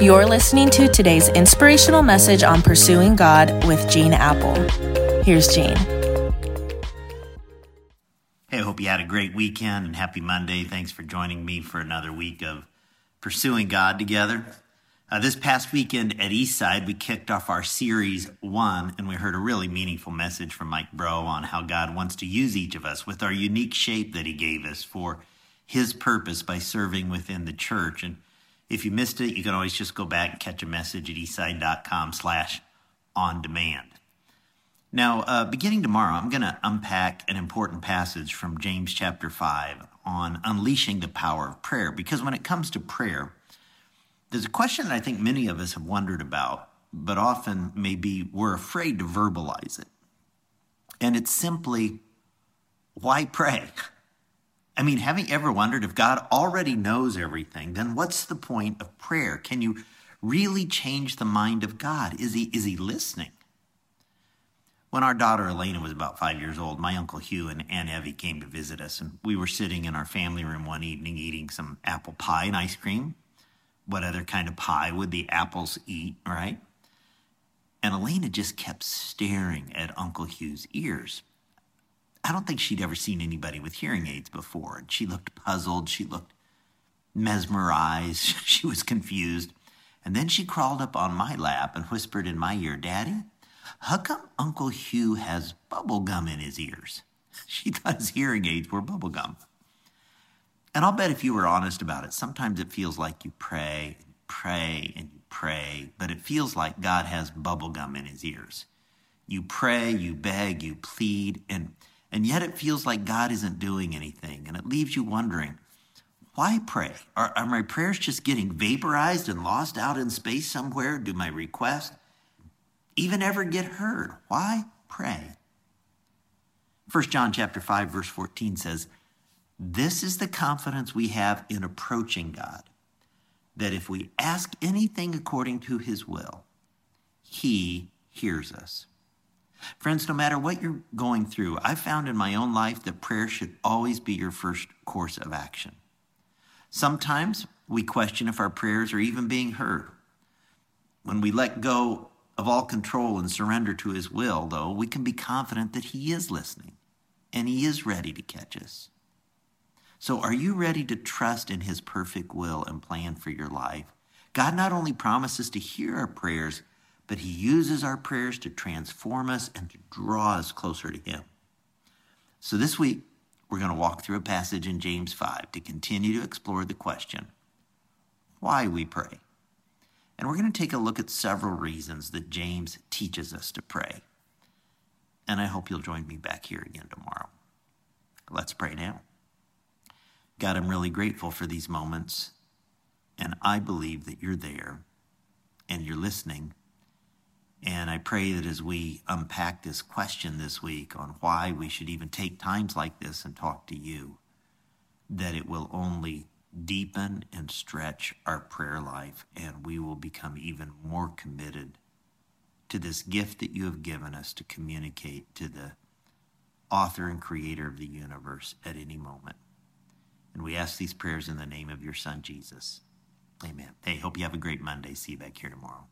You're listening to today's inspirational message on pursuing God with Gene Appel. Here's Gene. Hey, I hope you had a great weekend and happy Monday. Thanks for joining me for another week of pursuing God together. Uh, this past weekend at Eastside, we kicked off our series one, and we heard a really meaningful message from Mike Breaux on how God wants to use each of us with our unique shape that He gave us for His purpose by serving within the church. And if you missed it, you can always just go back and catch a message at eastside.com slash on demand. Now, uh, beginning tomorrow, I'm going to unpack an important passage from James chapter 5 on unleashing the power of prayer. Because when it comes to prayer, there's a question that I think many of us have wondered about, but often maybe we're afraid to verbalize it. And it's simply, why pray? I mean, haven't you ever wondered if God already knows everything, then what's the point of prayer? Can you really change the mind of God? Is he, is he listening? When our daughter Elena was about five years old, my Uncle Hugh and Aunt Evie came to visit us, and we were sitting in our family room one evening eating some apple pie and ice cream. What other kind of pie would the apples eat, right? And Elena just kept staring at Uncle Hugh's ears. I don't think she'd ever seen anybody with hearing aids before. And she looked puzzled. She looked mesmerized. she was confused. And then she crawled up on my lap and whispered in my ear, Daddy, how come Uncle Hugh has bubble gum in his ears? She thought his hearing aids were bubble gum. And I'll bet if you were honest about it, sometimes it feels like you pray and pray and pray, but it feels like God has bubble gum in his ears. You pray, you beg, you plead, and and yet it feels like God isn't doing anything. And it leaves you wondering, why pray? Are, are my prayers just getting vaporized and lost out in space somewhere? Do my requests even ever get heard? Why pray? 1 John chapter 5 verse 14 says, "This is the confidence we have in approaching God, that if we ask anything according to his will, he hears us." Friends, no matter what you're going through, I've found in my own life that prayer should always be your first course of action. Sometimes we question if our prayers are even being heard. When we let go of all control and surrender to His will, though, we can be confident that He is listening and He is ready to catch us. So, are you ready to trust in His perfect will and plan for your life? God not only promises to hear our prayers, but He uses our prayers to transform us and to draw us closer to Him. So this week, we're going to walk through a passage in James 5 to continue to explore the question why we pray. And we're going to take a look at several reasons that James teaches us to pray. And I hope you'll join me back here again tomorrow. Let's pray now. God, I'm really grateful for these moments, and I believe that you're there and you're listening and I pray that as we unpack this question this week on why we should even take times like this and talk to you, that it will only deepen and stretch our prayer life, and we will become even more committed to this gift that you have given us to communicate to the author and creator of the universe at any moment. And we ask these prayers in the name of your son, Jesus. Amen. Hey, hope you have a great Monday. See you back here tomorrow.